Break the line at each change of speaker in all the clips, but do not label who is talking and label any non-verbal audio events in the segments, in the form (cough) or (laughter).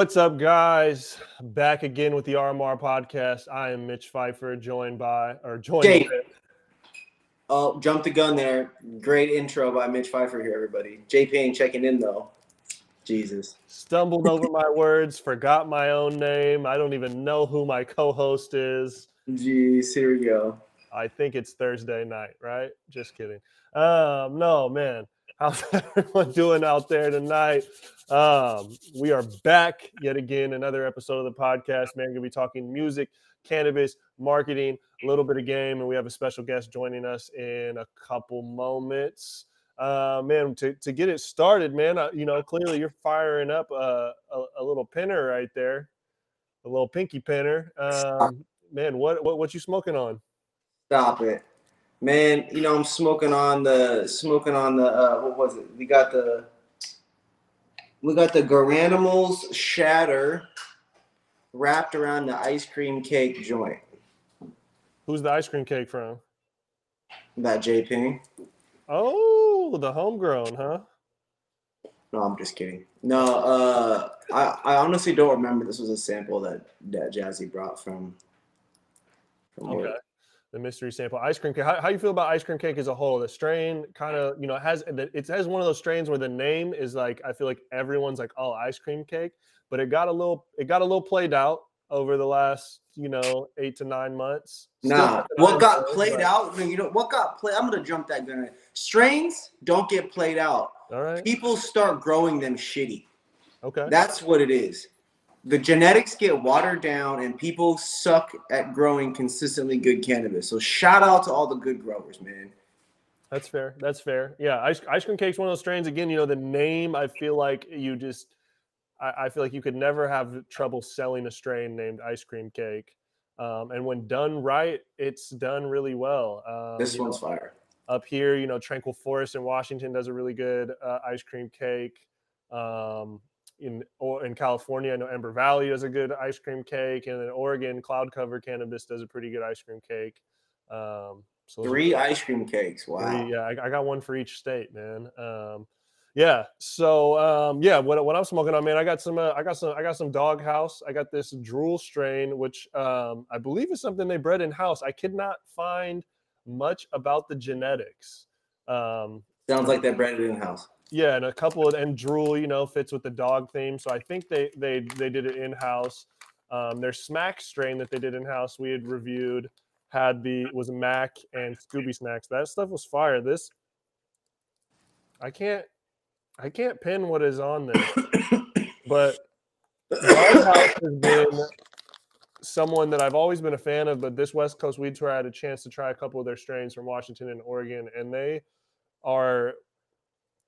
What's up, guys? Back again with the RMR podcast. I am Mitch Pfeiffer, joined by or joined.
Jake. Oh, jump the gun there. Great intro by Mitch Pfeiffer here, everybody. JP ain't checking in though. Jesus.
Stumbled over my (laughs) words, forgot my own name. I don't even know who my co-host is.
Jeez, here we go.
I think it's Thursday night, right? Just kidding. Um, no, man. How's (laughs) everyone doing out there tonight? Um, we are back yet again, another episode of the podcast. Man, gonna be talking music, cannabis, marketing, a little bit of game, and we have a special guest joining us in a couple moments. Uh, man, to, to get it started, man, uh, you know, clearly you're firing up a, a, a little pinner right there, a little pinky pinner. Um, man, what, what what you smoking on?
Stop it. Man, you know, I'm smoking on the smoking on the uh what was it? We got the we got the Garanimals shatter wrapped around the ice cream cake joint.
Who's the ice cream cake from?
That JP.
Oh, the homegrown, huh?
No, I'm just kidding. No, uh I, I honestly don't remember this was a sample that, that Jazzy brought from from
Okay. The mystery sample ice cream cake. How, how you feel about ice cream cake as a whole? The strain kind of, you know, has it has one of those strains where the name is like I feel like everyone's like, oh, ice cream cake, but it got a little it got a little played out over the last, you know, eight to nine months. Still
Nah, what got
on it,
played
but-
out? You know what got played? I'm gonna jump that gun. Strains don't get played out.
All right.
People start growing them shitty.
Okay.
That's what it is. The genetics get watered down, and people suck at growing consistently good cannabis. So shout out to all the good growers, man.
That's fair. That's fair. Yeah, ice, ice cream cake's one of those strains. Again, you know, the name. I feel like you just, I, I feel like you could never have trouble selling a strain named ice cream cake. Um, and when done right, it's done really well. Um,
This
you know,
one's fire.
up here, you know, Tranquil Forest in Washington does a really good uh, ice cream cake. Um, in or in California, I know Ember Valley does a good ice cream cake, and in Oregon, Cloud Cover Cannabis does a pretty good ice cream cake. Um, so
Three ice cream cakes. Wow.
Three, yeah, I, I got one for each state, man. Um, yeah. So um, yeah, what, what I'm smoking on, man, I got some, uh, I got some, I got some Doghouse. I got this Drool strain, which um, I believe is something they bred in house. I could not find much about the genetics. Um,
Sounds like that branded in house.
Yeah, and a couple of and Drool, you know, fits with the dog theme. So I think they they they did it in house. Um, their Smack strain that they did in house, we had reviewed, had the was Mac and Scooby Snacks. That stuff was fire. This I can't I can't pin what is on this, but Doghouse has been someone that I've always been a fan of. But this West Coast Weed Tour, I had a chance to try a couple of their strains from Washington and Oregon, and they are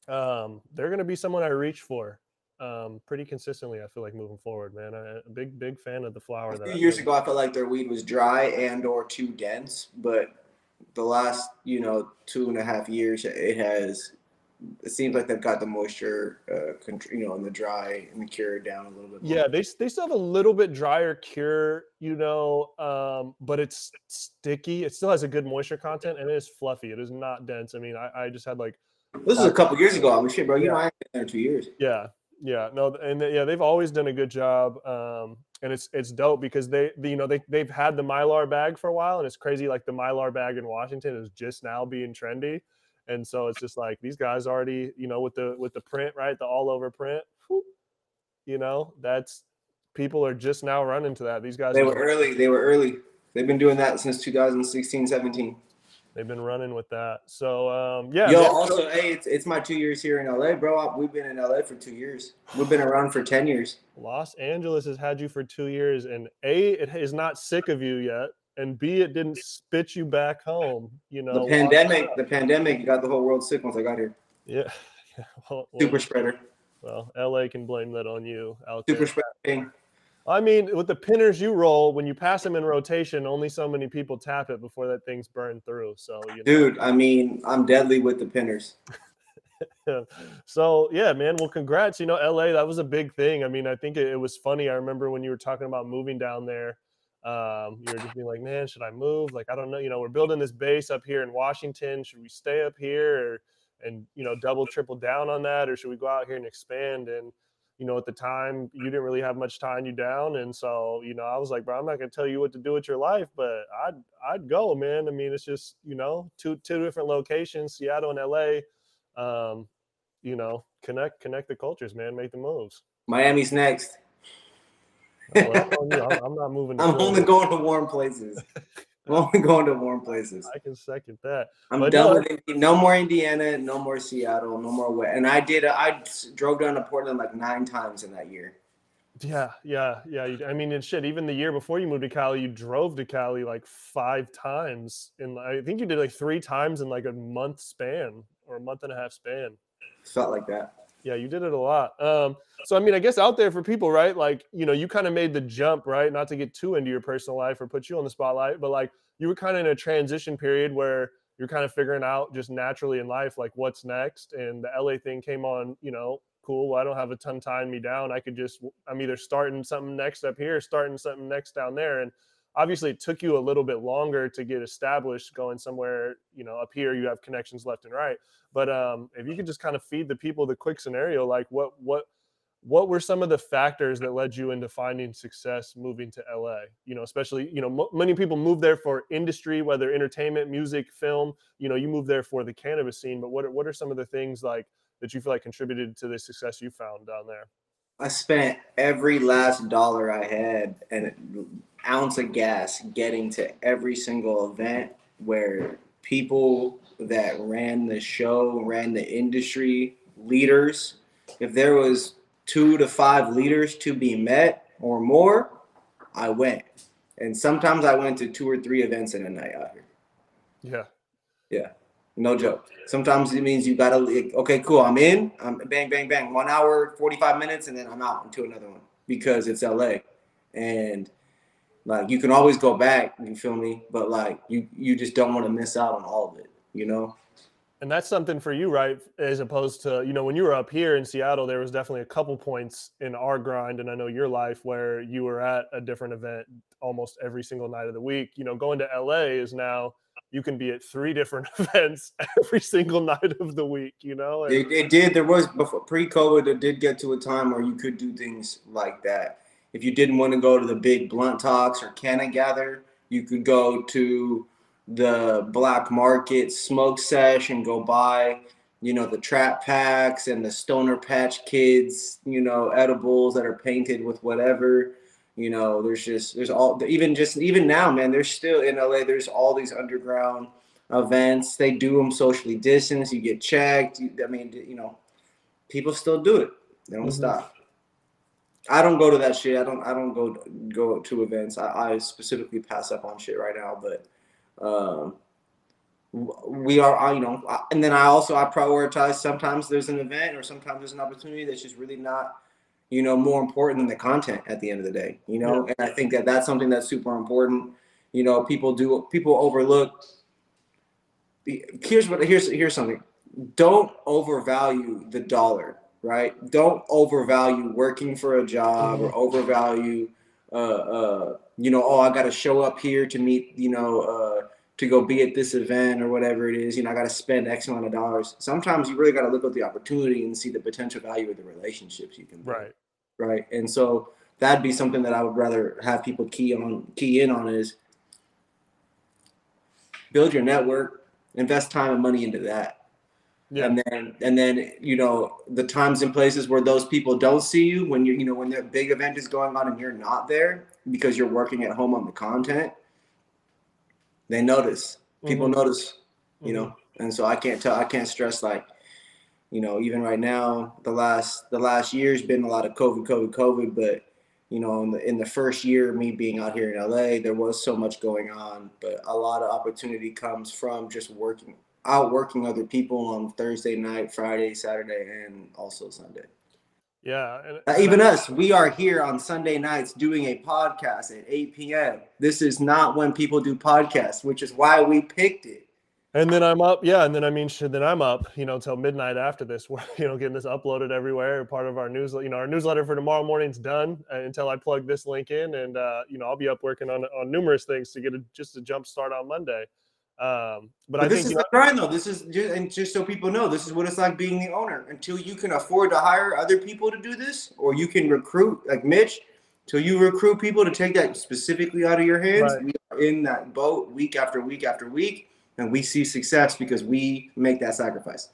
um, they're going to be someone I reach for um, pretty consistently. I feel like moving forward, man. I, a big, big fan of the flower.
A
That
few years ago, I felt like their weed was dry and or too dense, but the last, you know, two and a half years, it has. It seems like they've got the moisture, uh, contr- you know, and the dry and the cure down a little bit. more.
Yeah, they they still have a little bit drier cure, you know, um, but it's sticky. It still has a good moisture content and it is fluffy. It is not dense. I mean, I, I just had like
this is a couple years ago. I mean, shit, bro. You
Yeah.
know, I ain't been there two years.
Yeah, yeah, no, and they- yeah, they've always done a good job, um, and it's it's dope because they, the, you know, they they've had the mylar bag for a while, and it's crazy. Like the mylar bag in Washington is just now being trendy, and so it's just like these guys already, you know, with the with the print, right, the all over print, whoop, you know, that's people are just now running to that. These guys,
They were early. They were early. They've been doing that since 2016, 17.
They've been running with that. So um, yeah,
Yo,
man,
also, hey, it's, it's my two years here in LA, bro. We've been in LA for two years. We've been around for 10 years.
Los Angeles has had you for two years, and A, it is not sick of you yet, and B, it didn't spit you back home. You know,
The pandemic, the pandemic got the whole world sick once I got here.
Yeah. (laughs) yeah well, well,
Super spreader.
well, LA can blame that on you out
Super
there.
spreader thing.
I mean, with the pinners you roll, when you pass them in rotation, only so many people tap it before that thing's burned through. So, you know.
Dude, I mean, I'm deadly with the pinners. (laughs)
so yeah, man. Well, congrats. You know, LA, that was a big thing. I mean, I think it, it was funny. I remember when you were talking about moving down there. Um, you were just being like, man, should I move? Like, I don't know. You know, we're building this base up here in Washington. Should we stay up here or and you know double triple down on that, or should we go out here and expand? And you know, at the time you didn't really have much tying you down. And so, you know, I was like, bro, I'm not gonna tell you what to do with your life, but I'd I'd go, man. I mean, it's just, you know, two two different locations, Seattle and LA. Um, you know, connect connect the cultures, man, make the moves.
Miami's next.
Well, I'm, I'm, I'm not moving. (laughs)
I'm only going to warm places. (laughs) (laughs) I'm only going to warm places.
I can second that.
I'm
But
done
no-
with Indi- no more Indiana, no more Seattle, no more wet. And I did. I drove down to Portland like nine times in that year.
Yeah, yeah, yeah. I mean, and shit. Even the year before you moved to Cali, you drove to Cali like five times. and I think you did like three times in like a month span or a month and a half span.
Felt like that.
Yeah, you did it a lot. Um, so I mean, I guess out there for people, right? Like, you know, you kind of made the jump, right? Not to get too into your personal life or put you on the spotlight, but like you were kind of in a transition period where you're kind of figuring out just naturally in life, like what's next. And the LA thing came on, you know, cool. Well, I don't have a ton tying me down. I could just, I'm either starting something next up here, starting something next down there. And obviously it took you a little bit longer to get established going somewhere, you know, up here you have connections left and right. But um, if you could just kind of feed the people the quick scenario, like what what what were some of the factors that led you into finding success moving to LA? You know, especially you know mo many people move there for industry, whether entertainment, music, film. You know, you move there for the cannabis scene. But what are, what are some of the things like that you feel like contributed to the success you found down there?
I spent every last dollar I had and an ounce of gas getting to every single event where people that ran the show, ran the industry, leaders, if there was two to five leaders to be met or more, I went. And sometimes I went to two or three events in a night out here.
Yeah, Yeah.
No joke. Sometimes it means you gotta like, okay, cool. I'm in. I'm bang, bang, bang. One hour, forty five minutes, and then I'm out into another one because it's LA, and like you can always go back. You feel me? But like you, you just don't want to miss out on all of it. You know?
and that's something for you, right? As opposed to you know when you were up here in Seattle, there was definitely a couple points in our grind, and I know your life where you were at a different event almost every single night of the week. You know, going to LA is now you can be at three different (laughs) events every single night of the week. You know, and-
It, it did. There was before pre-COVID. It did get to a time where you could do things like that. If you didn't want to go to the big blunt talks or Canna Gather, you could go to the black market smoke sesh and go buy, you know, the trap packs and the stoner patch kids, you know, edibles that are painted with whatever. You know, there's just there's all even just even now, man. There's still in LA. There's all these underground events. They do them socially distanced. You get checked. You, I mean, you know, people still do it. They don't
Mhm.
stop. I don't go to that shit. I don't. I don't go go to events. I, I specifically pass up on shit right now. But um, we are. I, you know, I- and then I also I prioritize. Sometimes there's an event, or sometimes there's an opportunity that's just really not, you know, more important than the content at the end of the day. You know, and I think that that's something that's super important. You know, people do people overlook. Here's what here's here's something. Don't overvalue the dollar, right? Don't overvalue working for a job or overvalue, uh, uh, you know, oh, I got to show up here to meet, you know, uh, to go be at this event or whatever it is. You know, I got to spend X amount of dollars. Sometimes you really got to look at the opportunity and see the potential value of the relationships you can build
right.
right? And so that'd be something that I would rather have people key on, key in on is build your network, invest time and money into that,
Yeah.
and then and then you know the times and places where those people don't see you when you you know when the big event is going on and you're not there because you're working at home on the content, they notice. People
Mhm.
notice you
Mhm.
know and so i can't tell i can't stress like you know even right now the last the last year's been a lot of covid covid covid but you know in the, in the first year of me being out here in la there was so much going on but a lot of opportunity comes from just working out working other people on thursday night friday saturday and also sunday
Yeah. And,
uh, even us we are here on sunday nights doing a podcast at 8 p.m this is not when people do podcasts which is why we picked it
And then I'm up, yeah. And then I mean, then I'm up, you know, till midnight after this. (laughs) We're, you know, getting this uploaded everywhere. Part of our newsletter, you know, our newsletter for tomorrow morning's done uh, until I plug this link in, and uh, you know, I'll be up working on on numerous things to get a, just a jump start on Monday. Um, but,
But
I
this
think
is
you
the
know,
grind, though. This is just, and just so people know, this is what it's like being the owner. Until you can afford to hire other people to do this, or you can recruit like Mitch, till you recruit people to take that specifically out of your hands.
Right.
We are in that boat week after week after week, and we see success because we make that sacrifice.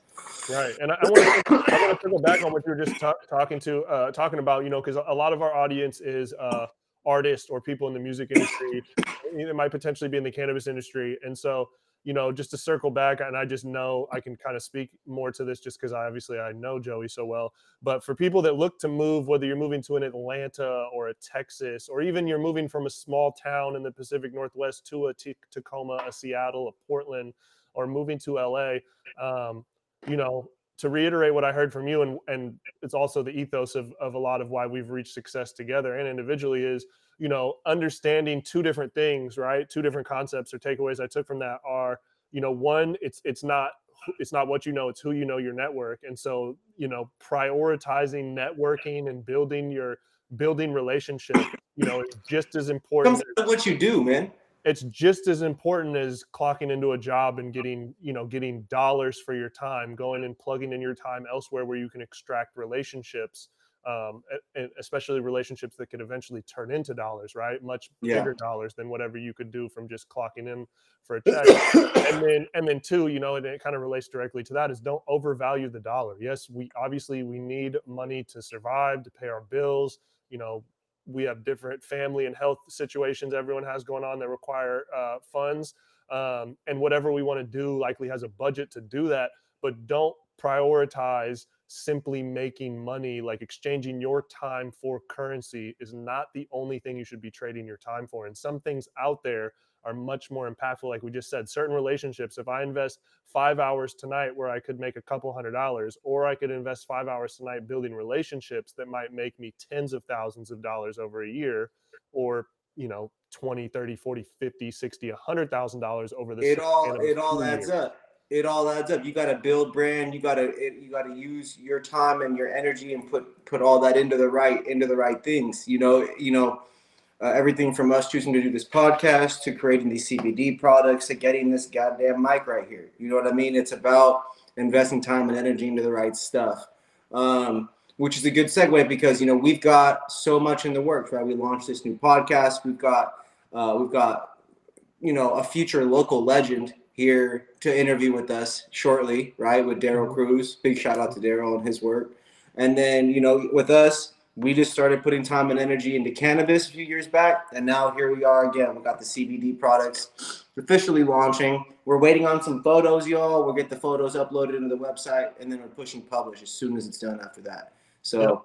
Right, and I, I want to I want to circle back on what you were just ta- talking to uh, talking about. You know, because a lot of our audience is uh, artists or people in the music industry. it might potentially be in the cannabis industry, and so you know, just to circle back, and I just know I can kind of speak more to this just because I obviously I know Joey so well. But for people that look to move, whether you're moving to an Atlanta or a Texas, or even you're moving from a small town in the Pacific Northwest to a T- Tacoma, a Seattle, a Portland, or moving to LA, um, you know, to reiterate what I heard from you, and and it's also the ethos of of a lot of why we've reached success together and individually is you know understanding two different things, right? Two different concepts or takeaways I took from that are you know one it's it's not it's not what you know it's who you know your network and so you know prioritizing networking and building your building relationship you know is just as important
to what you do, man.
It's just as important as clocking into a job and getting you know getting dollars for your time going and plugging in your time elsewhere where you can extract relationships um, and especially relationships that could eventually turn into dollars right? Much
Yeah.
bigger dollars than whatever you could do from just clocking in for a check. And (coughs) then and then two you know and it kind of relates directly to that is don't overvalue the dollar. Yes we obviously we need money to survive to pay our bills you know we have different family and health situations everyone has going on that require uh, funds um, and whatever we want to do likely has a budget to do that but don't prioritize simply making money like exchanging your time for currency is not the only thing you should be trading your time for and some things out there are much more impactful. Like we just said certain relationships if i invest five hours tonight where i could make a couple hundred dollars or i could invest five hours tonight building relationships that might make me tens of thousands of dollars over a year or you know 20 30 40 50 60 100 thousand dollars over the
it all it all adds
years.
up. It all adds up. You got to build brand you got to you got to use your time and your energy and put put all that into the right into the right things you know you know uh, everything from us choosing to do this podcast to creating these cbd products to getting this goddamn mic right here you know what i mean it's about investing time and energy into the right stuff um, which is a good segue because you know we've got so much in the works right we launched this new podcast we've got uh, we've got you know a future local legend here to interview with us shortly, right? With Daryl
Mhm.
Cruz. Big shout out to Daryl and his work. And then, you know, with us, we just started putting time and energy into cannabis a few years back. And now here we are again. We got the CBD products officially launching. We're waiting on some photos, y'all. We'll get the photos uploaded into the website and then we're pushing publish as soon as it's done after that. So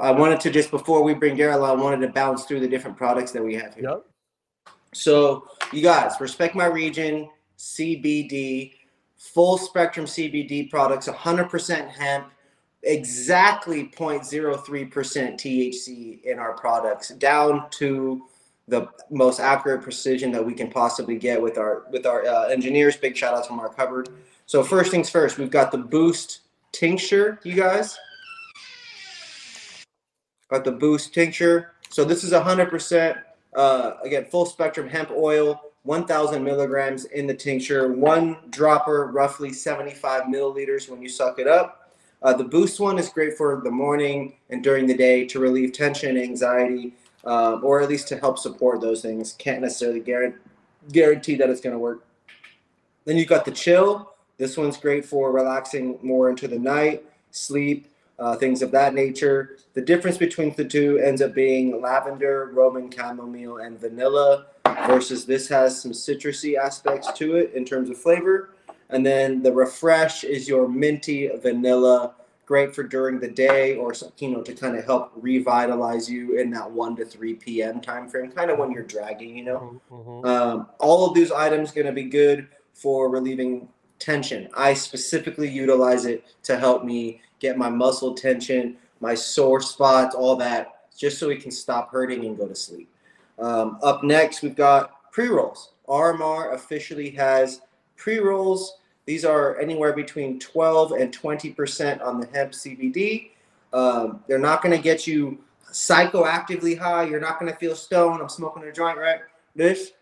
I wanted to just before we bring Daryl, I wanted to bounce through the different products that we have here.
Yep.
So, you guys, respect my region, CBD, full spectrum CBD products, 100% hemp, exactly 0.03% THC in our products, down to the most accurate precision that we can possibly get with our with our uh, engineers. Big shout out to Mark Hubbard. So first things first, we've got the Boost tincture, you guys. Got the Boost tincture. So this is 100% uh, again full spectrum hemp oil 1000 milligrams in the tincture one dropper roughly 75 milliliters when you suck it up uh, the boost one is great for the morning and during the day to relieve tension anxiety um, or at least to help support those things can't necessarily guarantee guarantee that it's going to work then you've got the chill this one's great for relaxing more into the night sleep uh, things of that nature. The difference between the two ends up being lavender, Roman chamomile, and vanilla, versus this has some citrusy aspects to it in terms of flavor. And then the refresh is your minty vanilla, great for during the day or you know to kind of help revitalize you in that 1 to 3 p.m. time frame, kind of when you're dragging, you know.
Mhm, mhm.
Um, all of these items going to be good for relieving tension. I specifically utilize it to help me get my muscle tension, my sore spots, all that, just so we can stop hurting and go to sleep. Um, up next, we've got pre rolls. RMR officially has pre rolls. These are anywhere between 12 and 20% on the hemp CBD. Um, they're not going to get you psychoactively high. You're not going to feel stoned. I'm smoking a joint, right? This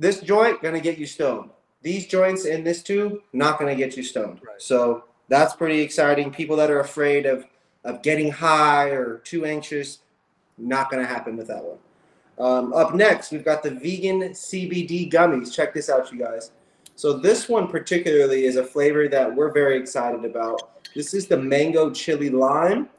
this joint gonna get you stoned. These joints in this tube not gonna get you stoned.
Right.
So that's pretty exciting. People that are afraid of of getting high or too anxious, not gonna happen with that one. Um, up next, we've got the vegan CBD gummies. Check this out, you guys. So this one particularly is a flavor that we're very excited about. This is the mango chili lime.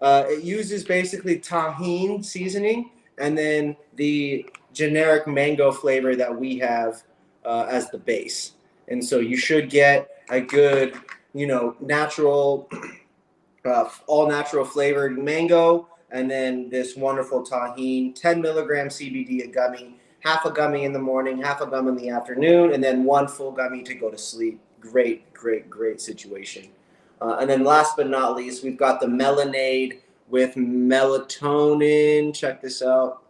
Uh, it uses basically Tajín seasoning and then the generic mango flavor that we have uh, as the base. And so you should get a good, you know, natural, (clears throat) uh, all natural flavored mango, and then this wonderful Tajín, 10 milligram CBD a gummy, half a gummy in the morning, half a gummy in the afternoon, and then one full gummy to go to sleep. Great, great, great situation. Uh, and then last but not least, we've got the melonade with melatonin. Check this out.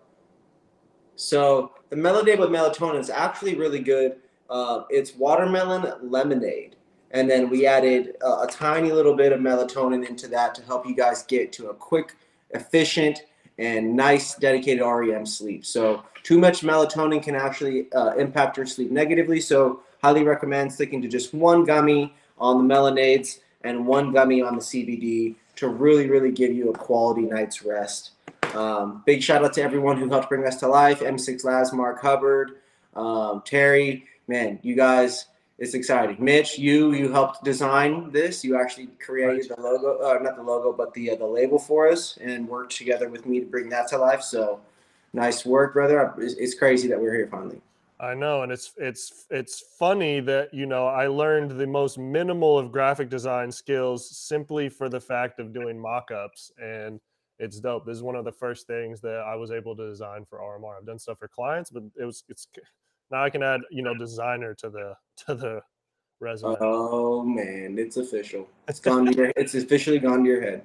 So the melonade with melatonin is actually really good. Uh, it's watermelon lemonade. And then we added a tiny little bit of melatonin into that to help you guys get to a quick, efficient, and nice dedicated REM sleep. So too much melatonin can actually uh, impact your sleep negatively. So highly recommend sticking to just one gummy on the melanades and one gummy on the CBD to really, really give you a quality night's rest. Um, big shout out to everyone who helped bring us to life. M6 Labs, Mark Hubbard, um, Terry. Man, you guys, it's exciting. Mitch, you you helped design this. You actually created the logo, uh, not the logo, but the uh, the label for us, and worked together with me to bring that to life. So, nice work, brother. It's, it's crazy that we're here finally.
I know, and it's it's it's funny that you know I learned the most minimal of graphic design skills simply for the fact of doing mock-ups, and it's dope. This is one of the first things that I was able to design for RMR. I've done stuff for clients, but it was it's now I can add you know designer to the (laughs) to the resume.
Oh man, it's official. It's (laughs) gone to your. It's officially gone to your head.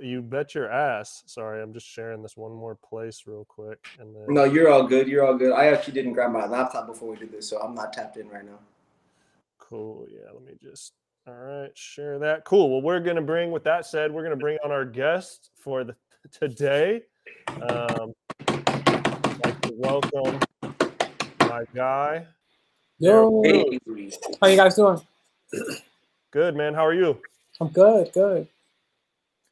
You bet your ass. Sorry, I'm just sharing this one more place real quick, and then
No, you're all good. You're all good. I actually didn't grab my laptop before we did this, so I'm not tapped in right now.
Cool. Yeah, let me just. All right, share that. Cool. Well, we're gonna bring. With that said, we're gonna bring on our guest for the (laughs) today. Um, like to welcome my guy.
Yo,
Hey,
how you guys doing?
Good man. How are you?
I'm good, good.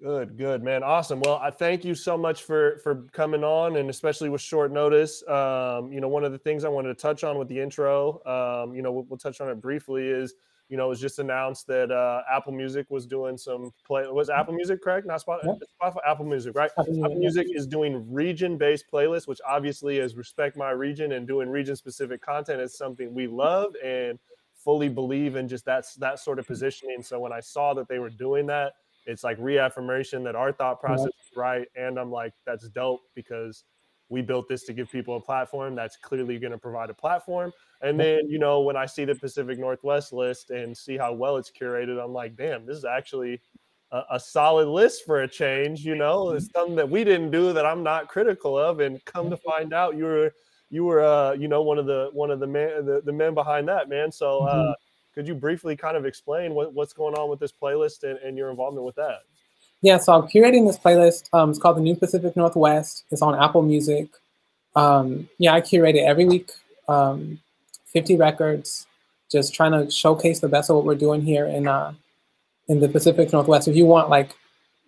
Good, good, man. Awesome. Well, I thank you so much for for coming on, and especially with short notice. Um, you know, one of the things I wanted to touch on with the intro, um, you know, we'll, we'll touch on it briefly, is you know, it was just announced that uh, Apple Music was doing some play. Was Apple Music correct? Not Spotify. Apple Music, right?
Apple Music,
Apple Music is doing region-based playlists, which obviously is respect my region and doing region-specific content is something we love and fully believe in. Just that's that sort of positioning. So when I saw that they were doing that, it's like reaffirmation that our thought process is right, and I'm like, that's dope because we built this to give people a platform that's clearly going to provide a platform. And then, you know, when I see the Pacific Northwest list and see how well it's curated, I'm like, damn, this is actually a, a solid list for a change. You know, it's something that we didn't do that I'm not critical of. And come to find out, you were you were uh, you know one of the one of the man the, the men behind that man. So uh, could you briefly kind of explain what, what's going on with this playlist and, and your involvement with that?
Yeah, so I'm curating this playlist. Um, it's called the New Pacific Northwest. It's on Apple Music. Um, yeah, I curate it every week. Um, 50 records, just trying to showcase the best of what we're doing here in uh, in the Pacific Northwest. If you want like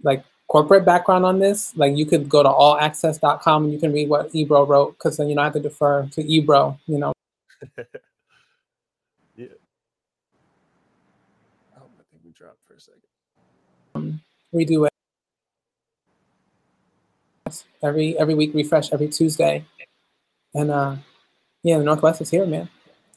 like corporate background on this, like you could go to allaccess.com and you can read what Ebro wrote because then you don't have to defer to Ebro, you know. (laughs)
yeah. Oh, I think we dropped for a second.
We do it every every week refresh every tuesday. And uh yeah the northwest is here man.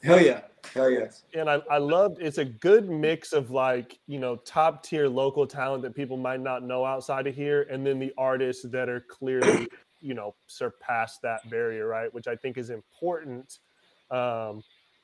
Hell yeah. Hell yes.
and I, I loved it's a good mix of like you know top tier local talent that people might not know outside of here and then the artists that are clearly you know surpassed that barrier right? Which i think is important um,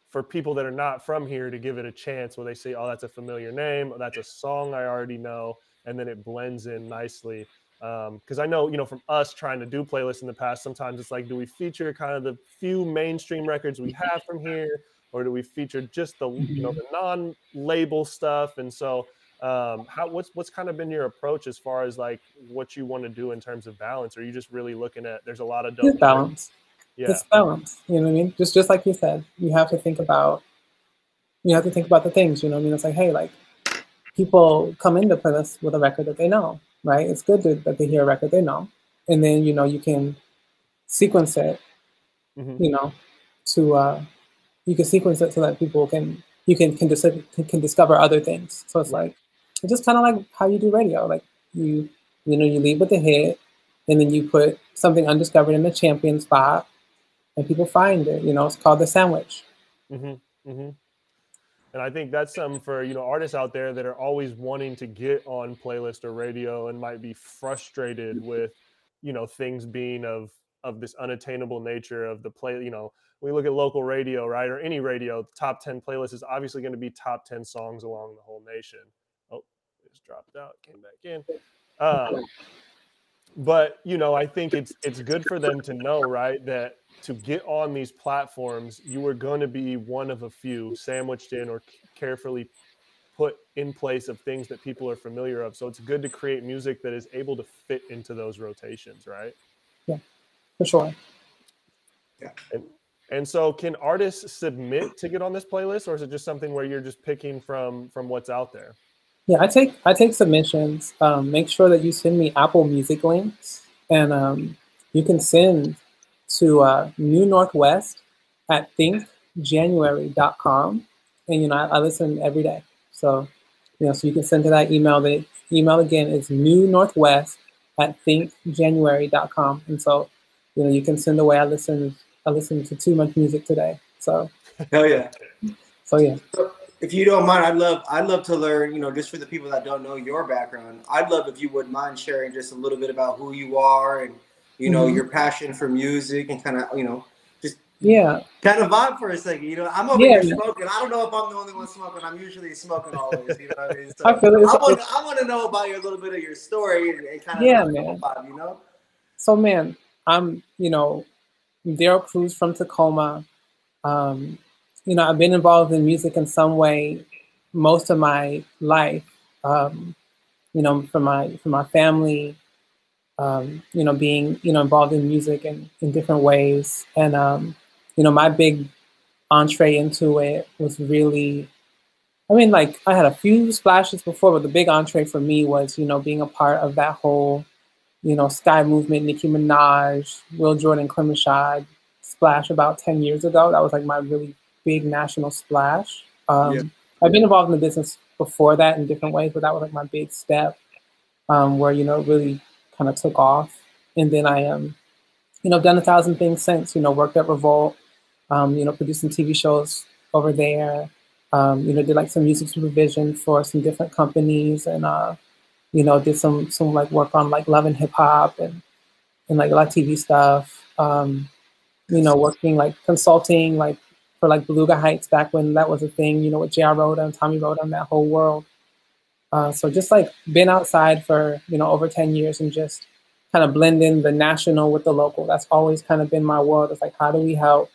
for people that are not from here to give it a chance where they say oh that's a familiar name. Or that's a song i already know and then it blends in nicely because I know you know from us trying to do playlists in the past, sometimes it's like, do we feature kind of the few mainstream records we (laughs) have from here, or do we feature just the you know the non-label stuff? And so, um, how what's what's kind of been your approach as far as like what you want to do in terms of balance? Are you just really looking at? There's a lot of dope.
balance
Yeah.
It's balance. You know what I mean? Just just like you said, you have to think about you have to think about the things, you know what I mean? It's like, hey, like people come into playlists with a record that they know, right? It's good to, that they hear a record they know. And then, you know, you can sequence it,
Mhm.
you know, to uh you can sequence it so that people can you can can, dis- can discover other things. So it's like it's just kind of like how you do radio. Like you you know, you lead with the hit and then you put something undiscovered in the champion spot and people find it. You know, it's called the sandwich.
hmm hmm And I think that's something for you know artists out there that are always wanting to get on playlist or radio and might be frustrated with you know things being of of this unattainable nature of the play. You know, we look at local radio, right, or any radio. The top ten playlist is obviously going to be top ten songs along the whole nation. Oh, it just dropped out, came back in. Um, but you know i think it's it's good for them to know right that to get on these platforms you are going to be one of a few sandwiched in or carefully put in place of things that people are familiar of so it's good to create music that is able to fit into those rotations right Yeah,
For sure. Yeah.
And and so can artists submit to get on this playlist or is it just something where you're just picking from from what's out there
Yeah, I take I take submissions. Um, make sure that you send me Apple Music links, and um, you can send to uh, New Northwest at thinkjanuary.com. And you know, I, I listen every day, so you know, so you can send to that email. The email again is New Northwest at thinkjanuary.com. And so, you know, you can send away. I listen. I listened to too much music today. So,
Hell yeah.
so yeah.
If you don't mind, I'd love I'd love to learn, you know, just for the people that don't know your background, I'd love if you wouldn't mind sharing just a little bit about who you are and you know
Mhm.
your passion for music and kind of you know just
Yeah,
kind of vibe for a second. You know, I'm over
Yeah,
here smoking. I don't know if I'm the only one smoking. I'm usually smoking always. You know what I mean? So (laughs)
I.
I want I want to know about your little bit of your story and, and kind of
Yeah, man.
vibe, you know.
So man, I'm you know Daryl Cruz from Tacoma. Um, you know, I've been involved in music in some way most of my life. Um, you know, from my from my family. Um, you know, being you know involved in music in, in different ways, and um, you know, my big entree into it was really. I mean, like I had a few splashes before, but the big entree for me was you know being a part of that whole you know, Sky Movement, Nicki Minaj, Will Jordan, Clemm Rishad splash about 10 years ago. That was like my really big national splash. Um,
Yeah.
I've been involved in the business before that in different ways, but that was like my big step um, where, you know, really kind of took off. And then I, um, you know, done a thousand things since, you know, worked at Revolt, um, you know, produced some TV shows over there, um, you know, did like some music supervision for some different companies and, uh, you know, did some some like work on like love and hip hop and and like a lot of TV stuff. Um, you know, working like consulting like for like Beluga Heights back when that was a thing. You know, with J.R. Rotem and Tommy Rotem and that whole world. Uh, so just like been outside for you know over ten years and just kind of blending the national with the local. That's always kind of been my world. It's like how do we help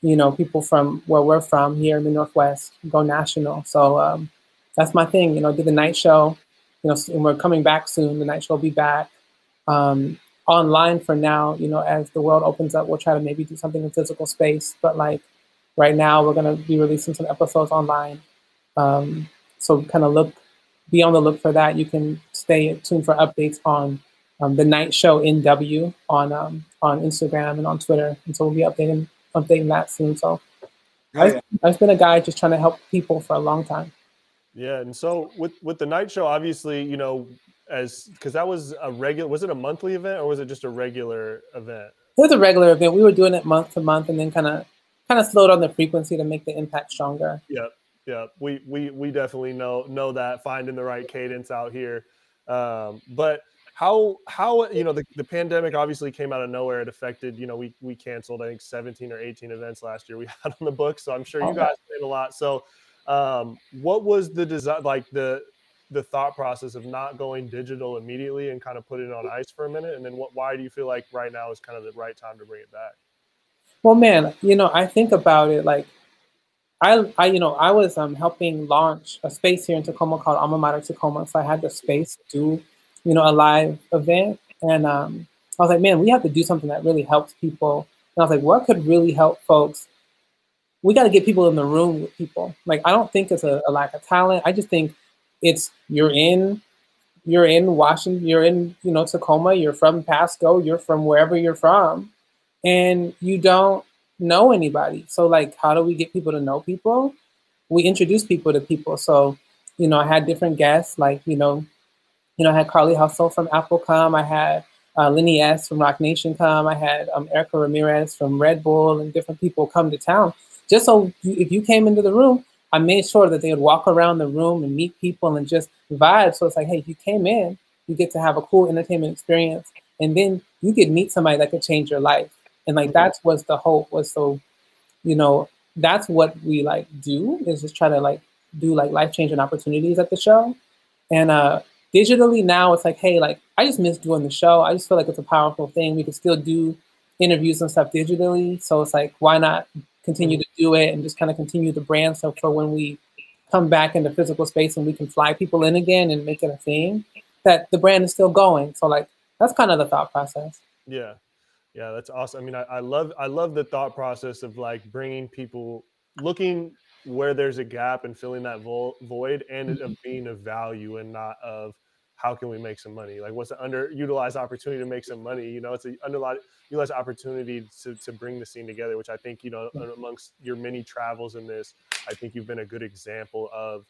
you know people from where we're from here in the Northwest go national. So um, that's my thing. You know, did the night show you know, and we're coming back soon. The night show will be back um, online for now. You know, as the world opens up, we'll try to maybe do something in physical space. But like right now, we're gonna be releasing some episodes online. Um, so kind of look, be on the look for that. You can stay tuned for updates on um, the night show in W on um, on Instagram and on Twitter. And so we'll be updating updating that soon. So
Hell yeah.
I've been a guy just trying to help people for a long time.
Yeah, and so with with the night show, obviously, you know, as because that was a regular, was it a monthly event or was it just a regular event?
It was a regular event. We were doing it month to month, and then kind of kind of slowed on the frequency to make the impact stronger.
Yep, yep. We we we definitely know know that finding the right cadence out here. Um, but how how you know the, the pandemic obviously came out of nowhere. It affected you know we we canceled I think 17 or 18 events last year we (laughs) had on the book. So I'm sure you
Oh,
guys did a lot. So um, what was the design like the the thought process of not going digital immediately and kind of putting it on ice for a minute? And then what why do you feel like right now is kind of the right time to bring it back?
Well, man, you know, I think about it like I, I, you know, I was um, helping launch a space here in Tacoma called Alma Mater Tacoma. So I had the space to do, you know, a live event, and um, I was like, man, we have to do something that really helps people And I was like, what could really help folks? We got to get people in the room with people. Like, I don't think it's a, a lack of talent. I just think it's you're in you're in Washington, you're in, you know, Tacoma, you're from Pasco, you're from wherever you're from, and you don't know anybody. So like how do we get people to know people? We introduce people to people. So, you know, I had different guests, like, you know, you know, I had Carly Hustle from Apple come, I had uh, Lenny S from Roc Nation come, I had um, Erica Ramirez from Red Bull and different people come to town. Just so if you came into the room, I made sure that they would walk around the room and meet people and just vibe. So it's like, hey, if you came in, you get to have a cool entertainment experience, and then you could meet somebody that could change your life. And like that's was the hope was so, you know, that's what we like do is just try to like do like life changing opportunities at the show. And uh digitally now it's like, hey, like I just miss doing the show. I just feel like it's a powerful thing. We can still do interviews and stuff digitally. So it's like, why not continue to do it and just kind of continue the brand so for when we come back into physical space and we can fly people in again and make it a thing that the brand is still going so like that's kind of the thought process
yeah yeah that's awesome i mean i, I love i love the thought process of like bringing people looking where there's a gap and filling that vo- void and of mm-hmm. being of value and not of how can we make some money? Like what's the underutilized opportunity to make some money? You know, it's an underutilized opportunity to, to bring the scene together, which I think, you know, mm. amongst your many travels in this, I think you've been a good example of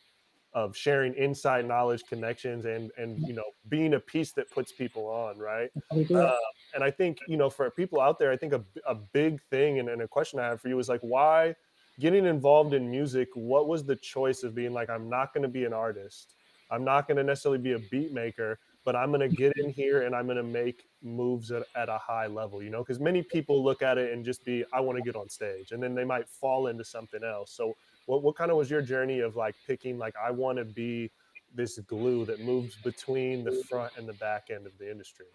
of sharing inside knowledge, connections, and and you know being a piece that puts people on, right? Uh, and I think you know for people out there, I think a, a big thing and, and a question I have for you is like why getting involved in music. What was the choice of being like I'm not going to be an artist? I'm not going to necessarily be a beat maker, but I'm going to get in here and I'm going to make moves at, at a high level, you know, because many people look at it and just be, I want to get on stage and then they might fall into something else. So what, what kind of was your journey of like picking, like, I want to be this glue that moves between the front and the back end of the industry?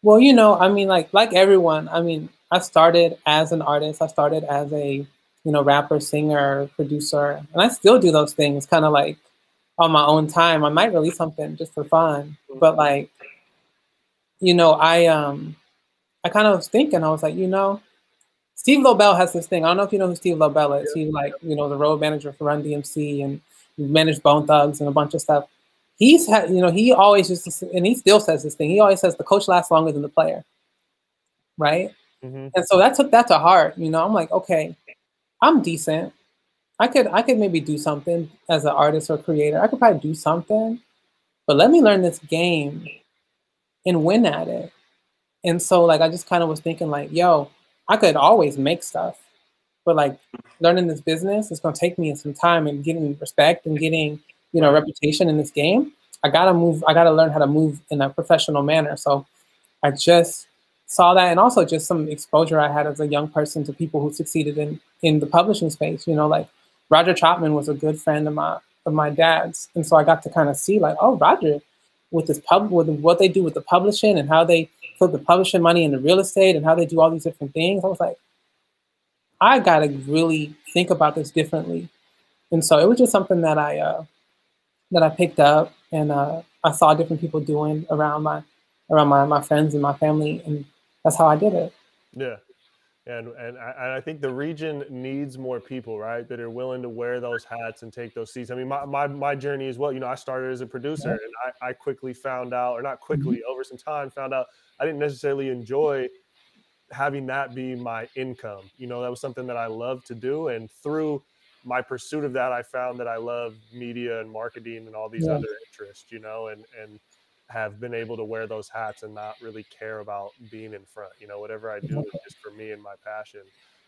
Well, you know, I mean, like, like everyone, I mean, I started as an artist. I started as a, you know, rapper, singer, producer, and I still do those things kind of like on my own time. I might release something just for fun, but mm-hmm. like, you know, I um, I kind of was thinking, I was like, you know, Steve Lobel has this thing. I don't know if you know who Steve Lobel is. He's like, you know, the road manager for Run DMC and managed Bone Thugs and a bunch of stuff. He's had, you know, he always just, and he still says this thing. He always says the coach lasts longer than the player, right? Mm-hmm. And so that took that to heart. You know, I'm like, okay, I'm decent. I could I could maybe do something as an artist or creator. I could probably do something, but let me learn this game and win at it. And so like I just kind of was thinking like, yo, I could always make stuff, but like learning this business is gonna take me some time and getting respect and getting you know reputation in this game. I gotta move. I gotta learn how to move in a professional manner. So I just saw that, and also just some exposure I had as a young person to people who succeeded in in the publishing space. You know, like Roger Chapman was a good friend of my of my dad's, and so I got to kind of see like, oh, Roger, with this pub, with what they do with the publishing and how they put the publishing money into real estate and how they do all these different things. I was like, I got to really think about this differently, and so it was just something that I uh, that I picked up and uh, I saw different people doing around my around my my friends and my family, and that's how I did it.
Yeah, and and I, and I, think the region needs more people right that are willing to wear those hats and take those seats i mean my, my, my journey as well you know i started as a producer and I, I quickly found out or not quickly mm-hmm. over some time found out i didn't necessarily enjoy having that be my income you know that was something that i loved to do and through my pursuit of that i found that i love media and marketing and all these yeah. other interests you know and and have been able to wear those hats and not really care about being in front. You know, whatever I do is just for me and my passion.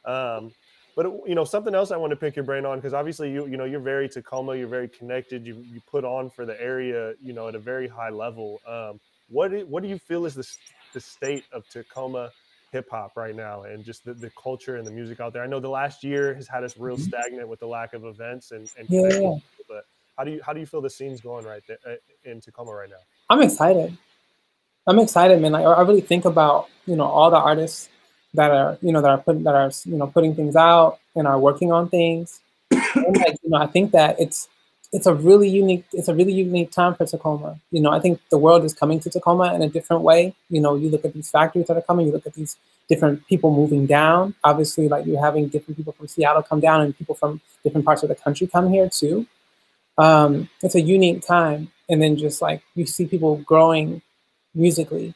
Um, but you know, something else I want to pick your brain on because obviously you you know you're very Tacoma, you're very connected. You you put on for the area, you know, at a very high level. Um, what do, what do you feel is the the state of Tacoma hip hop right now and just the, the culture and the music out there? I know the last year has had us real mm-hmm. stagnant with the lack of events and, and
yeah,
but how do you how do you feel the scene's going right there uh, in Tacoma right now?
I'm excited. I'm excited, man. Like I really think about you know all the artists that are you know that are putting that are you know putting things out and are working on things. and like you know, I think that it's it's a really unique it's a really unique time for Tacoma. You know, I think the world is coming to Tacoma in a different way. You know, you look at these factories that are coming, you look at these different people moving down. Obviously, like you're having different people from Seattle come down and people from different parts of the country come here too. Um, it's a unique time, and then just like you see people growing musically.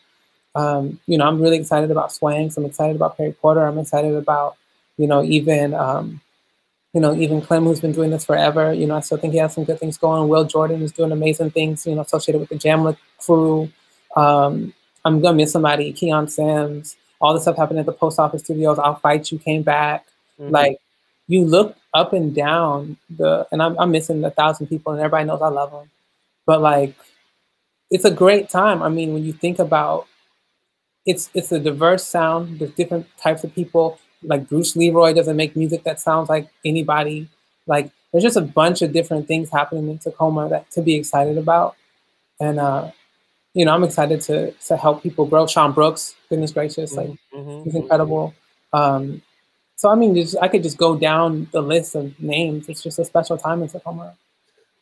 Um, you know, I'm really excited about Swanks. I'm excited about Perry Porter. I'm excited about, you know, even um, you know, even Clem, who's been doing this forever, you know, I still think he has some good things going. Will Jordan is doing amazing things, you know, associated with the Jamla crew. Um, I'm gonna miss somebody, Keon Sims, all the stuff happened at the post office studios. I'll fight you came back. Mm-hmm. Like you look up and down the, and I'm, I'm missing a thousand people, and everybody knows I love them. But like, it's a great time. I mean, when you think about, it's it's a diverse sound. There's different types of people like Bruce Leroy doesn't make music that sounds like anybody. Like there's just a bunch of different things happening in Tacoma that to be excited about. And uh, you know, I'm excited to to help people grow. Sean Brooks, goodness gracious, like mm-hmm, mm-hmm he's incredible. Um, so I mean, just, I could just go down the list of names. It's just a special time in Tacoma.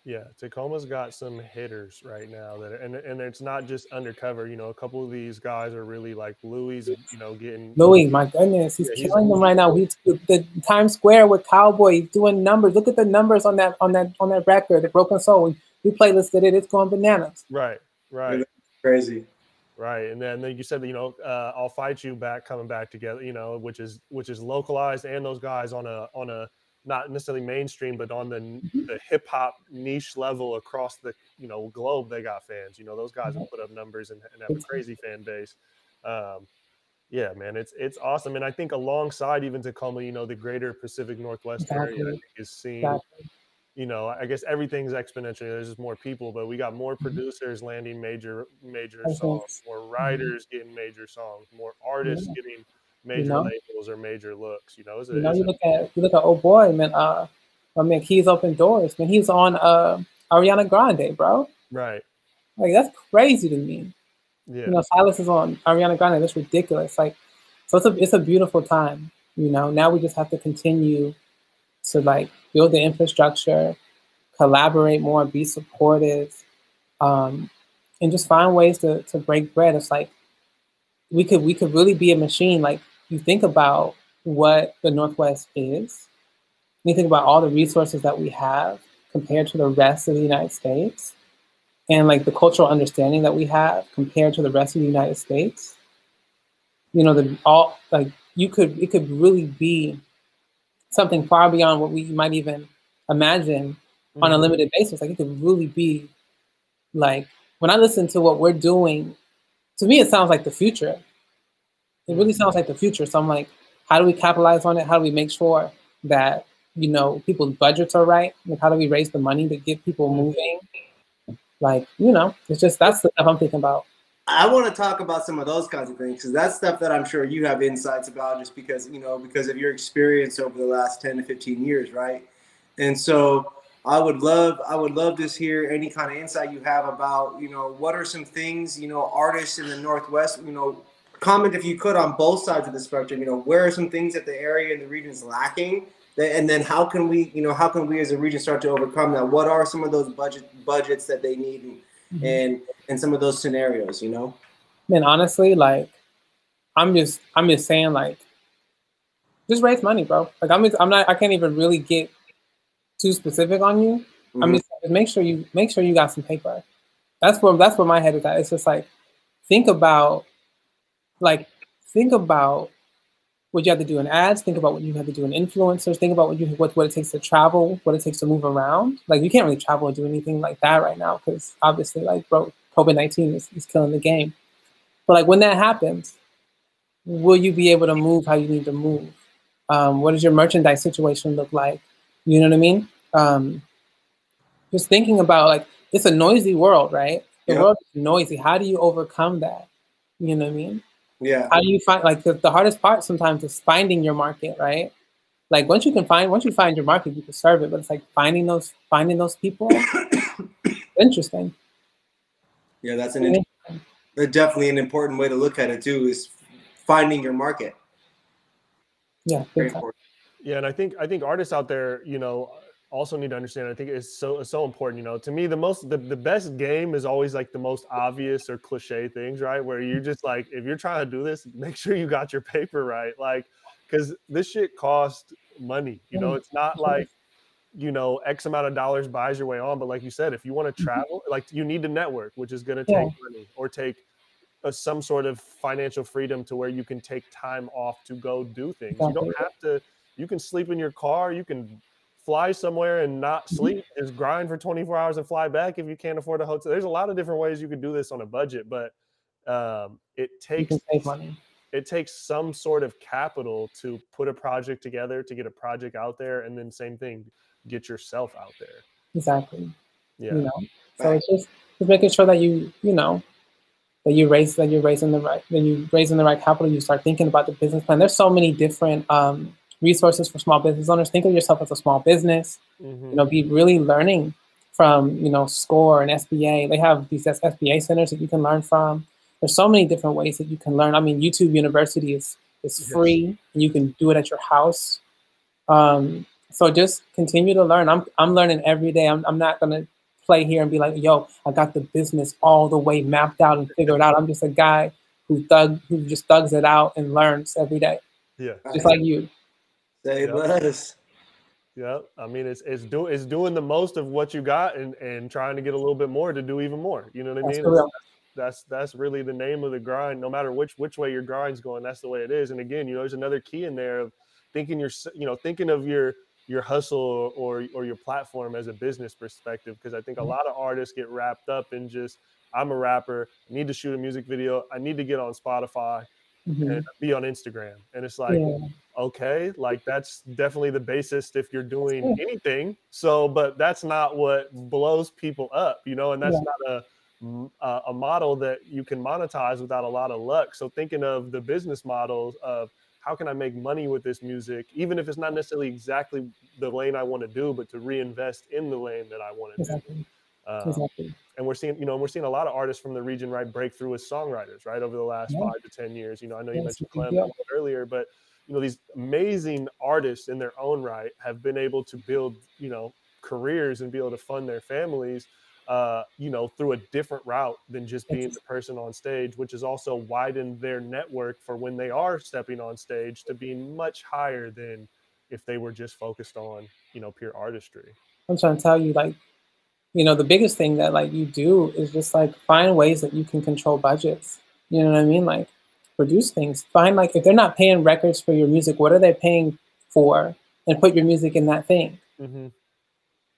Yeah, Tacoma's got some hitters right now that, are, and and it's not just undercover. You know, a couple of these guys are really like Louis. You know, getting
Louis. My goodness, he's yeah, killing he's, them right now. He's the Times Square with Cowboy doing numbers. Look at the numbers on that on that on that record, the Broken Soul. We, we playlisted it. It's going bananas.
Right, right,
crazy.
Right, and then then you said, that you know, uh, I'll fight you back, coming back together. You know, which is which is localized, and those guys on a on a not necessarily mainstream, but on the, mm-hmm. the hip hop niche level across the you know globe, they got fans. You know, those guys will put up numbers and, and have a crazy fan base. Um, yeah, man, it's it's awesome, and I think alongside even Tacoma, you know, the greater Pacific Northwest exactly. area is seeing. Exactly. You know, I guess everything's exponential. There's just more people, but we got more mm-hmm. producers landing major major songs, more mm-hmm. writers mm-hmm. getting major songs, more artists yeah. getting major you know? labels or major looks. You know, is
it, you know, you look at you look at oh boy, man. Uh, I mean, he's open doors. Man, he's on uh Ariana Grande, bro.
Right.
Like that's crazy to me. Yeah. You know, Silas is on Ariana Grande. That's ridiculous. Like, so it's a it's a beautiful time. You know, now we just have to continue to like build the infrastructure, collaborate more, be supportive, um, and just find ways to to break bread. It's like we could we could really be a machine. Like you think about what the Northwest is, you think about all the resources that we have compared to the rest of the United States, and like the cultural understanding that we have compared to the rest of the United States. You know, the all like you could it could really be something far beyond what we might even imagine mm-hmm. on a mm-hmm. limited basis. Like it could really be like when I listen to what we're doing, to me it sounds like the future. It really sounds like the future. So I'm like, how do we capitalize on it? How do we make sure that you know people's budgets are right? Like, how do we raise the money to get people moving? Like, you know, it's just that's the stuff I'm thinking about.
I want to talk about some of those kinds of things because that's stuff that I'm sure you have insights about, just because you know because of your experience over the last 10 to 15 years, right? And so I would love I would love to hear any kind of insight you have about you know what are some things you know artists in the Northwest you know comment if you could on both sides of the spectrum. You know, where are some things that the area and the region is lacking, and then how can we, you know, how can we as a region start to overcome that? What are some of those budget budgets that they need, and mm-hmm. and, and some of those scenarios? You know,
man, honestly, like, I'm just I'm just saying, like, just raise money, bro. Like, I'm I'm not I can't even really get too specific on you. Mm-hmm. I'm just make sure you make sure you got some paper. That's where that's where my head is at. It's just like think about like think about what you have to do in ads, think about what you have to do in influencers, think about what you what, what it takes to travel, what it takes to move around. Like you can't really travel or do anything like that right now because obviously like bro, COVID nineteen is, is killing the game. But like when that happens, will you be able to move how you need to move? Um, what does your merchandise situation look like? You know what I mean? Um, just thinking about like it's a noisy world, right? The yep. world is noisy. How do you overcome that? You know what I mean?
Yeah.
How do you find like the, the hardest part sometimes is finding your market, right? Like once you can find once you find your market, you can serve it. But it's like finding those finding those people. (coughs) interesting.
Yeah, that's an in, definitely an important way to look at it too. Is finding your market.
Yeah.
Yeah, and I think I think artists out there, you know, also need to understand. I think it's so it's so important. You know, to me, the most the, the best game is always like the most obvious or cliche things, right? Where you just like if you're trying to do this, make sure you got your paper right, like because this shit costs money. You know, it's not like you know X amount of dollars buys your way on, but like you said, if you want to travel, like you need to network, which is going to take
Yeah.
money or take. A, some sort of financial freedom to where you can take time off to go do things. You don't have to. You can sleep in your car. You can fly somewhere and not
Mhm.
sleep, just grind for 24 hours and fly back if you can't afford a hotel. There's a lot of different ways you could do this on a budget, but um, it takes
money.
it takes some sort of capital to put a project together, to get a project out there, and then same thing, get yourself out there.
Exactly.
Yeah,
You know. So it's just just making sure that you you know that you raise that you're raising the right that you raising the right capital. You start thinking about the business plan. There's so many different um, resources for small business owners. Think of yourself as a small business.
Mhm.
you know, be really learning from, you know, SCORE and SBA. They have these SBA centers that you can learn from. There's so many different ways that you can learn. I mean, YouTube University is is
Yes.
free, and you can do it at your house. Um, so just continue to learn. I'm I'm learning every day. I'm I'm not gonna play here and be like, yo, I got the business all the way mapped out and figured out. I'm just a guy who thug who just thugs it out and learns every day,
yeah,
just like you.
Say
Yeah.
less.
yeah. I mean, it's it's do it's doing the most of what you got and and trying to get a little bit more to do even more. You know what I mean?
for real.
that's that's really the name of the grind no matter which which way your grind's going that's the way it is and again you know there's another key in there of thinking your you know thinking of your your hustle or or your platform as a business perspective because i think a lot of artists get wrapped up in just i'm a rapper I need to shoot a music video i need to get on spotify
Mhm.
and be on instagram and it's like
Yeah.
okay like that's definitely the basis if you're doing anything so but that's not what blows people up you know and that's
Yeah.
not a model that you can monetize without a lot of luck so thinking of the business models of how can i make money with this music even if it's not necessarily exactly the lane i want to do but to reinvest in the lane that i want to do um,
Exactly.
and we're seeing, you know, we're seeing a lot of artists from the region, right, break through as songwriters, right, over the last
Yeah.
five to ten years. You know, I know you
Yeah, a
mentioned Clemm
deal.
a little bit earlier, but you know, these amazing artists in their own right have been able to build, you know, careers and be able to fund their families, uh, you know, through a different route than just being the person on stage, which has also widened their network for when they are stepping on stage to being much higher than if they were just focused on, you know, pure artistry.
I'm trying to tell you, like, you know, the biggest thing that like you do is just like find ways that you can control budgets. You know what I mean? Like produce things. Find like if they're not paying records for your music, what are they paying for? And put your music in that thing.
Mm-hmm.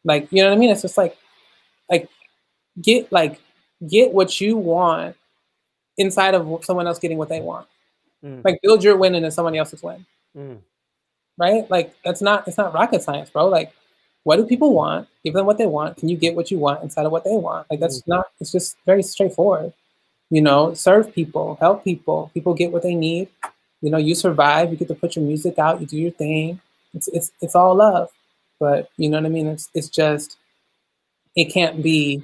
Like, you know what I mean? It's just like like get like get what you want inside of someone else getting what they want.
Mm.
Like build your win into somebody else's win.
Mm.
right? Like that's not it's not rocket science, bro. Like what do people want? Give them what they want. Can you get what you want inside of what they want? Like that's not it's just very straightforward. You know, serve people, help people. People get what they need. You know, you survive, you get to put your music out, you do your thing. It's it's it's all love. But you know what I mean? It's it's just it can't be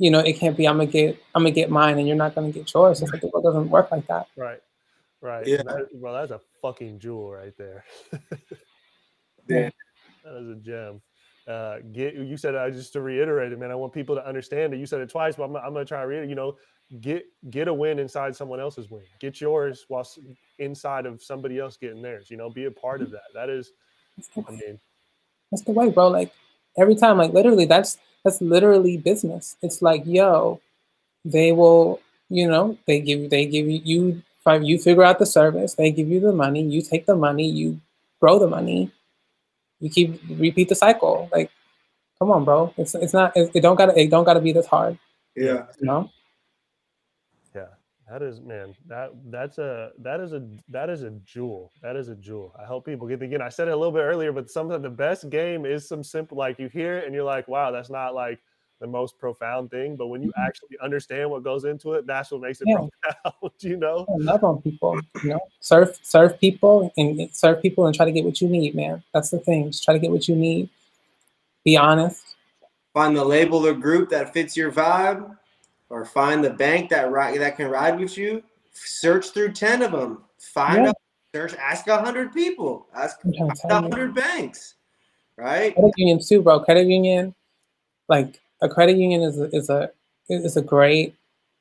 you know, it can't be I'm gonna get I'm gonna get mine and you're not gonna get yours. It's like the world doesn't work like that.
Right. Right.
Yeah.
That- bro, that's a fucking jewel right there. (laughs)
Yeah.
That is a gem. Uh, get you said uh, just to reiterate it, man. I want people to understand it. You said it twice, but I'm, I'm gonna try to read it. You know, get get a win inside someone else's win. Get yours while inside of somebody else getting theirs. You know, be a part of that. That is, I mean,
That's the way, bro. Like every time, like literally, that's that's literally business. It's like, yo, they will, you know, they give you they give you you you figure out the service, they give you the money, you take the money, you grow the money, you keep repeat the cycle. Like, come on, bro. It's it's not it, it don't gotta it don't gotta be this hard,
Yeah.
you know.
Yeah, that is man. That that's a that is a that is a jewel. That is a jewel. I hope people get again. I said it a little bit earlier, but sometimes the best game is some simple like you hear it and you're like, wow, that's not like the most profound thing. But when you mm-hmm. actually understand what goes into it, that's what makes it
Yeah.
profound. (laughs) You know?
Yeah, love on people, you know. Serve serve people and serve people and try to get what you need, man. That's the thing. Just try to get what you need. Be honest.
Find the label or group that fits your vibe, or find the bank that ri- that can ride with you. Search through ten of them. Find
Yeah.
a search. Ask a hundred people. Ask
I'm trying to
a hundred banks. right?
Credit union too, bro. Credit union, like a credit union is a, is a is a great,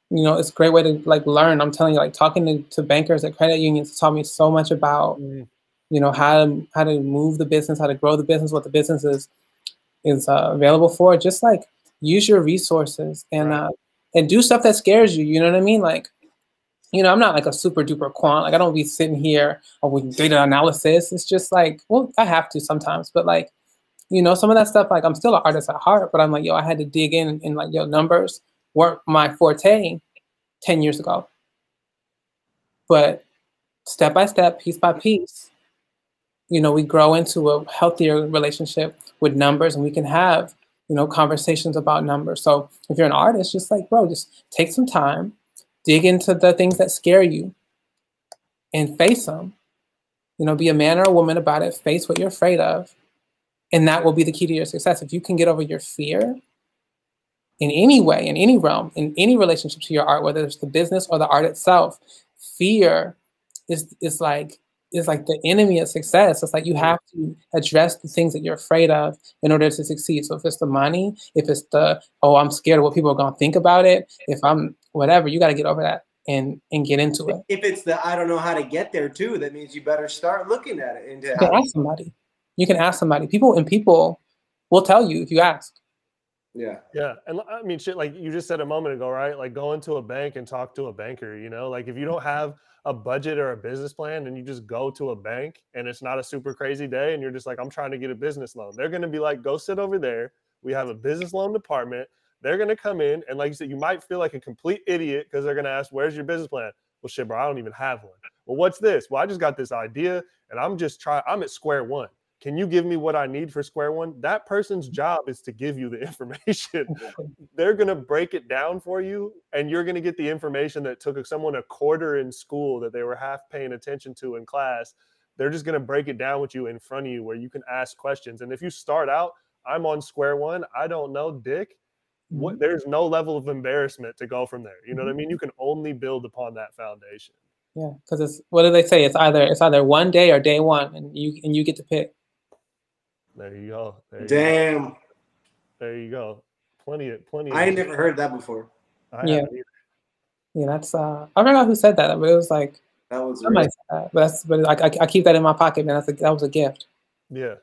you know, it's a great way to like learn. I'm telling you, like talking to, to bankers at credit unions taught me so much about,
Mm.
you know, how to how to move the business, how to grow the business, what the business is is uh, available for. Just like use your resources and
Right.
uh, and do stuff that scares you. You know what I mean? Like, you know, I'm not like a super duper quant. Like, I don't be sitting here or with data analysis. It's just like, well, I have to sometimes, but like, you know, some of that stuff, like, I'm still an artist at heart, but I'm like, yo, I had to dig in and like, yo, numbers weren't my forte 10 years ago. But step by step, piece by piece, you know, we grow into a healthier relationship with numbers and we can have, you know, conversations about numbers. So if you're an artist, just like, bro, just take some time, dig into the things that scare you and face them. You know, be a man or a woman about it, face what you're afraid of. And that will be the key to your success. If you can get over your fear in any way, in any realm, in any relationship to your art, whether it's the business or the art itself, fear is is like is like the enemy of success. It's like you mm-hmm. have to address the things that you're afraid of in order to succeed. So if it's the money, if it's the oh I'm scared of what people are gonna think about it, if I'm whatever, you got to get over that and and get into it.
If it's the I don't know how to get there too, that means you better start looking at it.
Can ask somebody. You can ask somebody. People and people will tell you if you ask.
Yeah,
Yeah, and I mean, shit, like you just said a moment ago, right? Like go into a bank and talk to a banker. You know, like if you don't have a budget or a business plan, and you just go to a bank and it's not a super crazy day, and you're just like, I'm trying to get a business loan. They're gonna be like, go sit over there. We have a business loan department. They're gonna come in, and like you said, you might feel like a complete idiot because they're gonna ask, "Where's your business plan?" Well, shit, bro, I don't even have one. Well, what's this? Well, I just got this idea, and I'm just trying. I'm at square one. Can you give me what I need for square one? That person's mm. job is to give you the (laughs) information. (laughs) They're going to break it down for you and you're going to get the information that took someone a quarter in school that they were half paying attention to in class. They're just going to break it down with you in front of you where you can ask questions. And if you start out i'm on square one i don't know dick what mm-hmm. there's no level of embarrassment to go from there. You know what i mm-hmm. mean? You can only build upon that foundation.
Yeah, because it's what do they say? It's either it's either one day or day one, and you and you get to pick.
There you go there you go,
damn,
there you go plenty of plenty of
I ain't never heard that before.
I
Yeah. Yeah, that's uh, I forgot who said that, but it was like
That was
somebody
real.
said that. But that's but I, I, I keep that in my pocket, man. That's a, that was a gift.
Yeah.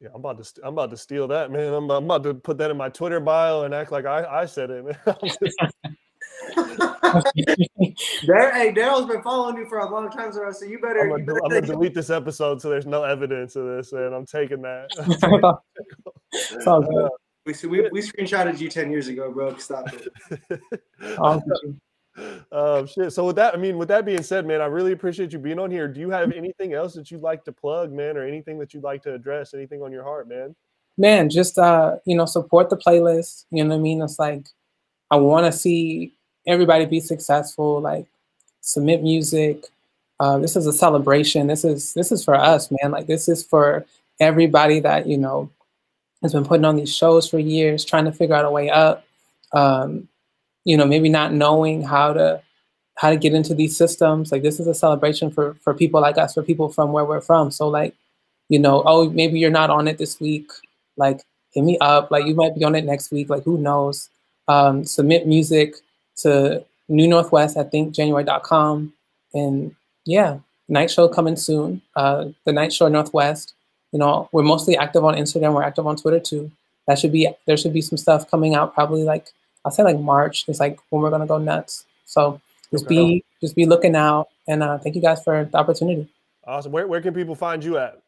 Yeah, I'm about to st- I'm about to steal that, man. I'm, I'm about to put that in my Twitter bio and act like I, I said it, man. (laughs) (laughs) I'm (laughs)
Dar- hey, Daryl's been following you for a long time, so so you better.
I'm
you
gonna,
better
I'm gonna delete this episode so there's no evidence of this, and I'm taking that. (laughs) (laughs)
it's all good.
we, we, we screenshotted you 10 years ago, bro. Stop it.
All good.
um, shit. So with that, I mean, with that being said, man, I really appreciate you being on here. Do you have anything else that you'd like to plug, man, or anything that you'd like to address? Anything on your heart, man?
man, just uh, you know, support the playlist. You know what I mean? It's like I want to see everybody be successful. Like submit music. Uh, this is a celebration. This is this is for us, man. Like this is for everybody that you know has been putting on these shows for years, trying to figure out a way up. Um, you know, maybe not knowing how to how to get into these systems. Like this is a celebration for for people like us, for people from where we're from. So like, you know, oh, maybe you're not on it this week like hit me up like you might be on it next week like who knows um, submit music to new northwest i think january.com and yeah night show coming soon uh, the night show northwest you know we're mostly active on instagram we're active on twitter too that should be there should be some stuff coming out probably like i'll say like march is like when we're gonna go nuts so just
Okay.
be just be looking out and uh, thank you guys for the opportunity
Awesome. Where, where can people find you at?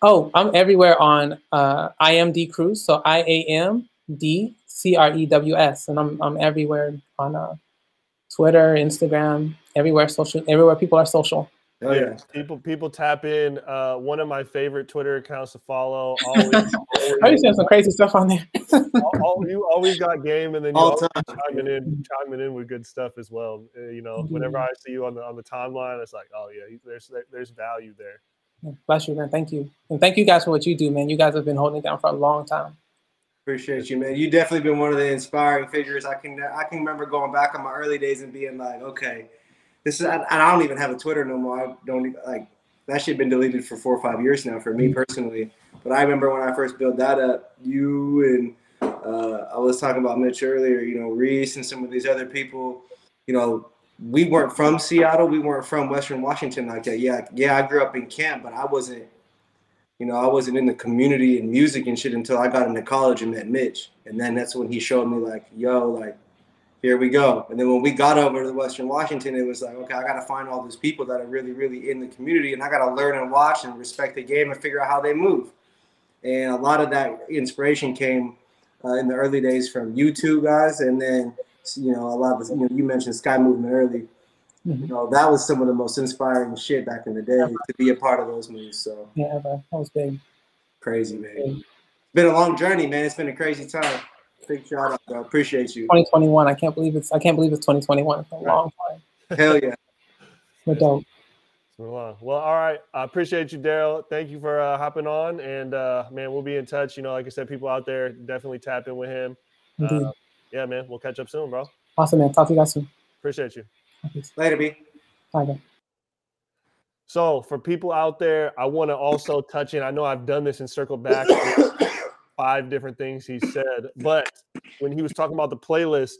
Oh, I'm everywhere on uh, IMD Crews. So I A M D C R E W S, and I'm I'm everywhere on uh, Twitter, Instagram, everywhere social, everywhere people are social.
Oh, yeah. (laughs)
People people tap in. Uh, one of my favorite Twitter accounts to follow. (laughs) Always,
I used to have some crazy stuff on there. (laughs)
all, all- you always got game, and then you
All
always
time.
chiming in, chiming in with good stuff as well. Uh, you know, whenever
Mhm.
I see you on the on the timeline, it's like, oh yeah, there's there's value there.
Bless you, man. Thank you, and thank you guys for what you do, man. You guys have been holding it down for a long time.
Appreciate you, man. You definitely been one of the inspiring figures. I can I can remember going back on my early days and being like, okay, this is and I don't even have a Twitter no more. I don't even, like that shit been deleted for four or five years now for me personally. But I remember when I first built that up, you and uh, I was talking about Mitch earlier. You know, Reese and some of these other people. You know, we weren't from Seattle. We weren't from Western Washington like that. Yeah, yeah, I grew up in camp, but I wasn't. You know, I wasn't in the community and music and shit until I got into college and met Mitch, and then that's when he showed me like, yo, like here we go. And then when we got over to Western Washington, it was like, okay, I got to find all these people that are really, really in the community, and I got to learn and watch and respect the game and figure out how they move. And a lot of that inspiration came uh, in the early days from you two guys, and then you know a lot of you know you mentioned Sky Movement early. Mm-hmm. You know that was some of the most inspiring shit back in the day to be a part of those moves. So
yeah, that was big.
Crazy man. Big. It's been a long journey, man. It's been a crazy time. Big shout out, bro. Appreciate you.
2021. I can't believe it's. I can't believe it's 2021. It's a right. long time.
Hell yeah.
But dope.
Well, all right. I appreciate you, Daryl. Thank you for uh, hopping on. And uh, man, we'll be in touch. You know, like I said, people out there definitely tap in with him. Uh, yeah, man. We'll catch up soon, bro.
Awesome, man. Talk to you guys soon.
Appreciate you.
Later, B.
Bye.
So, for people out there, I want to also touch in. I know I've done this and circled back (coughs) five different things he said, but when he was talking about the playlist,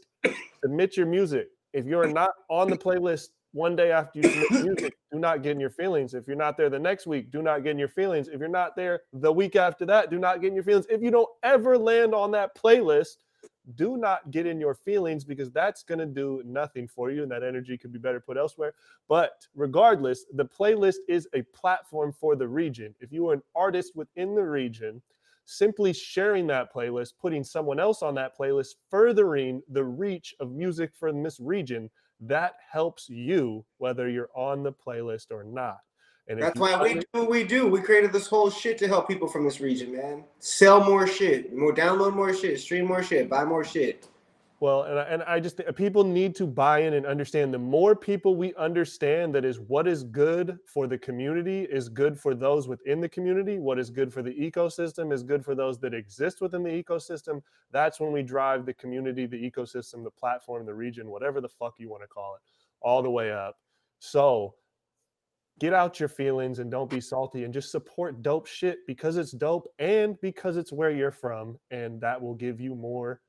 submit your music. If you're not on the playlist, one day after you submit music, do not get in your feelings. If you're not there the next week, do not get in your feelings. If you're not there the week after that, do not get in your feelings. If you don't ever land on that playlist, do not get in your feelings because that's going to do nothing for you and that energy could be better put elsewhere. But regardless, the playlist is a platform for the region. If you are an artist within the region, simply sharing that playlist, putting someone else on that playlist, furthering the reach of music from this region that helps you whether you're on the playlist or not.
And that's why we do what we do. We created this whole shit to help people from this region, man. Sell more shit, more download more shit, stream more shit, buy more shit.
Well, and I, and I just uh, people need to buy in and understand. The more people we understand that is what is good for the community is good for those within the community. What is good for the ecosystem is good for those that exist within the ecosystem. That's when we drive the community, the ecosystem, the platform, the region, whatever the fuck you want to call it, all the way up. So get out your feelings and don't be salty and just support dope shit because it's dope and because it's where you're from, and that will give you more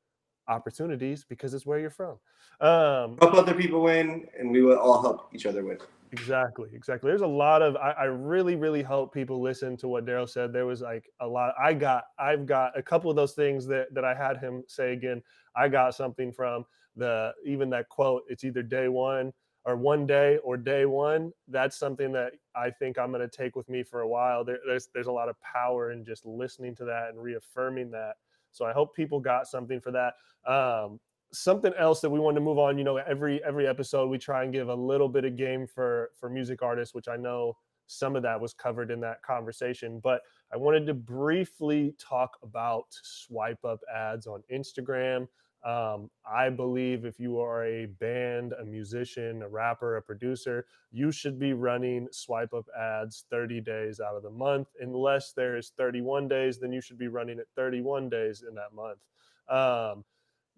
opportunities because it's where you're from. Um,
help other people win, and we will all help each other win.
Exactly, exactly. There's a lot of I, I really, really hope people listen to what Daryl said. There was like a lot. I got, I've got a couple of those things that that I had him say again. I got something from the even that quote. It's either day one or one day or day one. That's something that I think I'm going to take with me for a while. There, there's there's a lot of power in just listening to that and reaffirming that so I hope people got something for that. Um, something else that we want to move on. You know, every every episode we try and give a little bit of game for for music artists, which I know some of that was covered in that conversation. But I wanted to briefly talk about swipe up ads on Instagram. Um, I believe if you are a band, a musician, a rapper, a producer, you should be running swipe up ads 30 days out of the month. Unless there's 31 days, then you should be running it 31 days in that month. Um,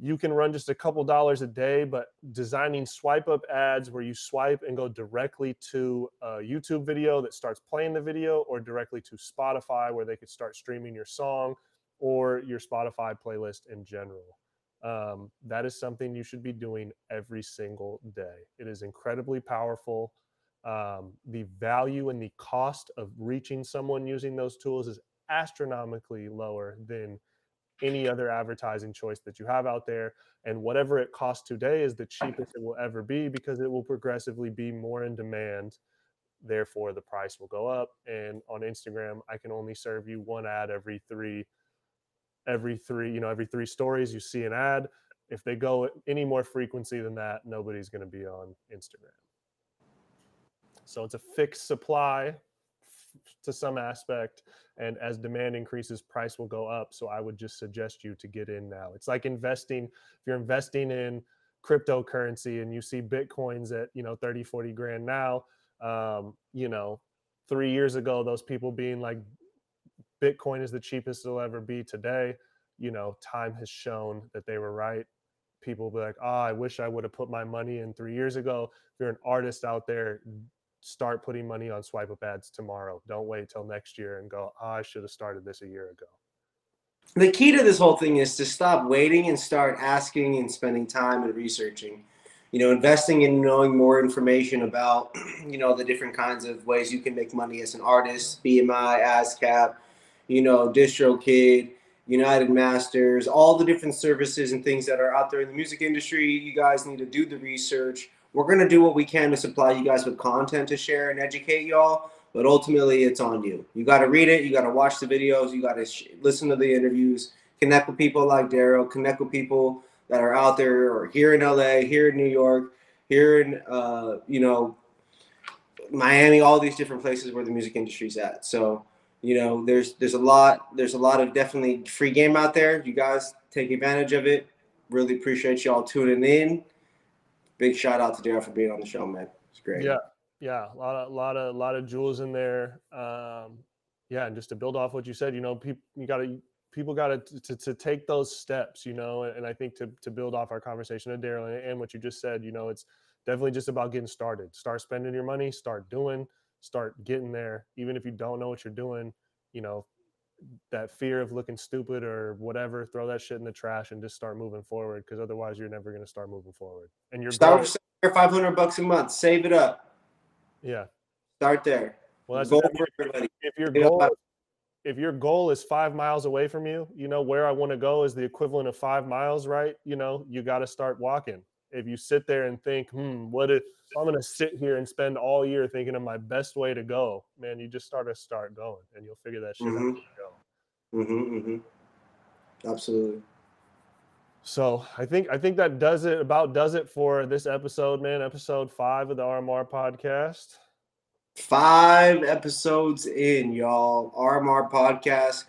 you can run just a couple dollars a day, but designing swipe up ads where you swipe and go directly to a YouTube video that starts playing the video or directly to Spotify where they could start streaming your song or your Spotify playlist in general um, that is something you should be doing every single day. It is incredibly powerful. Um, the value and the cost of reaching someone using those tools is astronomically lower than any other advertising choice that you have out there. And whatever it costs today is the cheapest it will ever be because it will progressively be more in demand. Therefore, the price will go up. And on Instagram, I can only serve you one ad every three every three, you know, every three stories you see an ad. If they go any more frequency than that, nobody's going to be on Instagram. So it's a fixed supply to some aspect and as demand increases price will go up so i would just suggest you to get in now it's like investing if you're investing in cryptocurrency and you see bitcoins at you know 30 40 grand now um, you know three years ago those people being like Bitcoin is the cheapest it'll ever be today. You know, time has shown that they were right. People be like, oh, I wish I would have put my money in three years ago. If you're an artist out there, start putting money on swipe up ads tomorrow. Don't wait till next year and go, oh, I should have started this a year ago.
The key to this whole thing is to stop waiting and start asking and spending time and researching. You know, investing in knowing more information about, (clears throat) you know, the different kinds of ways you can make money as an artist, BMI, ASCAP, you know, DistroKid, United Masters, all the different services and things that are out there in the music industry. You guys need to do the research. We're going to do what we can to supply you guys with content to share and educate y'all, but ultimately it's on you. You got to read it, you got to watch the videos, you got to sh- listen to the interviews, connect with people like Daryl, connect with people that are out there or here in LA, here in New York, here in uh, you know Miami, all these different places where the music industry's at. So you know there's there's a lot there's a lot of definitely free game out there. You guys take advantage of it. Really appreciate y'all tuning in. Big shout out to Daryl for being on the show man. It's great.
Yeah, yeah, a lot of, lot of, lot of jewels in there. Um, yeah, and just to build off what you said, you know, people, you got to, people got to, to, to take those steps, you know, and, I think to, to build off our conversation with Daryl and what you just said, you know, it's definitely just about getting started. Start spending your money, start doing, start getting there. Even if you don't know what you're doing, you know, that fear of looking stupid or whatever, throw that shit in the trash and just start moving forward. Because otherwise, you're never going to start moving forward. And you're
start with 500 bucks a month save it up
yeah.
start there
Well, that's
Goal for everybody.
if your goal if your goal is five miles away from you, you know where I want to go is the equivalent of five miles, right? You know, you got to start walking. If you sit there and think, hmm, what if I'm going to sit here and spend all year thinking of my best way to go, man, you just start to start going, and you'll figure that shit out.
Mhm.
as you go.
mm-hmm, mm-hmm. absolutely
So I think I think that does it about does it for this episode, man. Episode five of the RMR podcast.
Five episodes in, y'all. RMR podcast.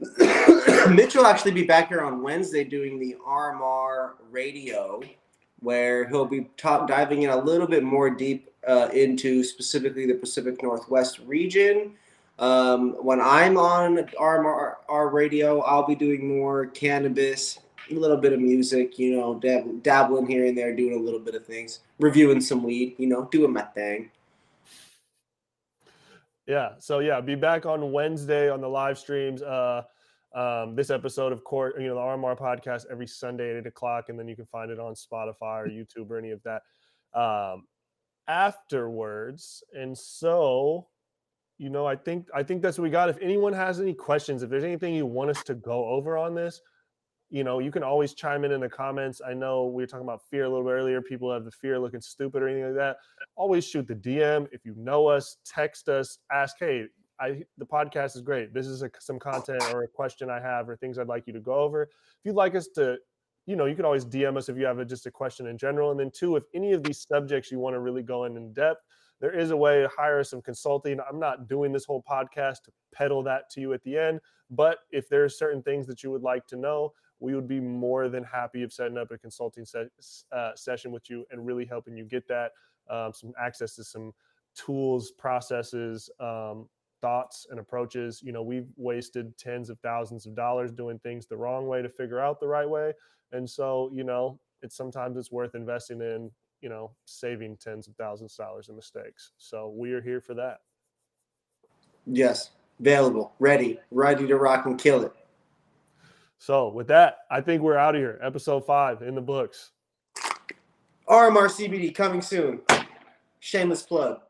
(coughs) Mitch will actually be back here on Wednesday doing the RMR radio, where he'll be talk, diving in a little bit more deep uh, into specifically the Pacific Northwest region. Um, when I'm on RMR our radio, I'll be doing more cannabis, a little bit of music, you know, dab- dabbling here and there, doing a little bit of things, reviewing some weed, you know, doing my thing.
Yeah. So yeah, be back on Wednesday on the live streams. Uh, um, this episode, of course, you know, the RMR podcast every Sunday at eight o'clock, and then you can find it on Spotify or YouTube or any of that um, afterwards. And so, you know, I think I think that's what we got. If anyone has any questions, if there's anything you want us to go over on this, you know, you can always chime in in the comments. I know we were talking about fear a little bit earlier. People have the fear of looking stupid or anything like that. Always shoot the DM. If you know us, text us, ask, hey, I the podcast is great. This is a, some content or a question I have or things I'd like you to go over. If you'd like us to, you know, you can always DM us if you have a, just a question in general. And then two, if any of these subjects you want to really go in in depth, there is a way to hire some consulting. I'm not doing this whole podcast to peddle that to you at the end, but if there are certain things that you would like to know, we would be more than happy of setting up a consulting se- uh, session with you and really helping you get that um, some access to some tools, processes, um, thoughts, and approaches. You know, we've wasted tens of thousands of dollars doing things the wrong way to figure out the right way, and so you know, it's sometimes it's worth investing in. You know, saving tens of thousands of dollars in mistakes. So we are here for that.
Yes, available, ready, ready to rock and kill it.
So with that, I think we're out of here. Episode five in the books.
RMR CBD coming soon. Shameless plug.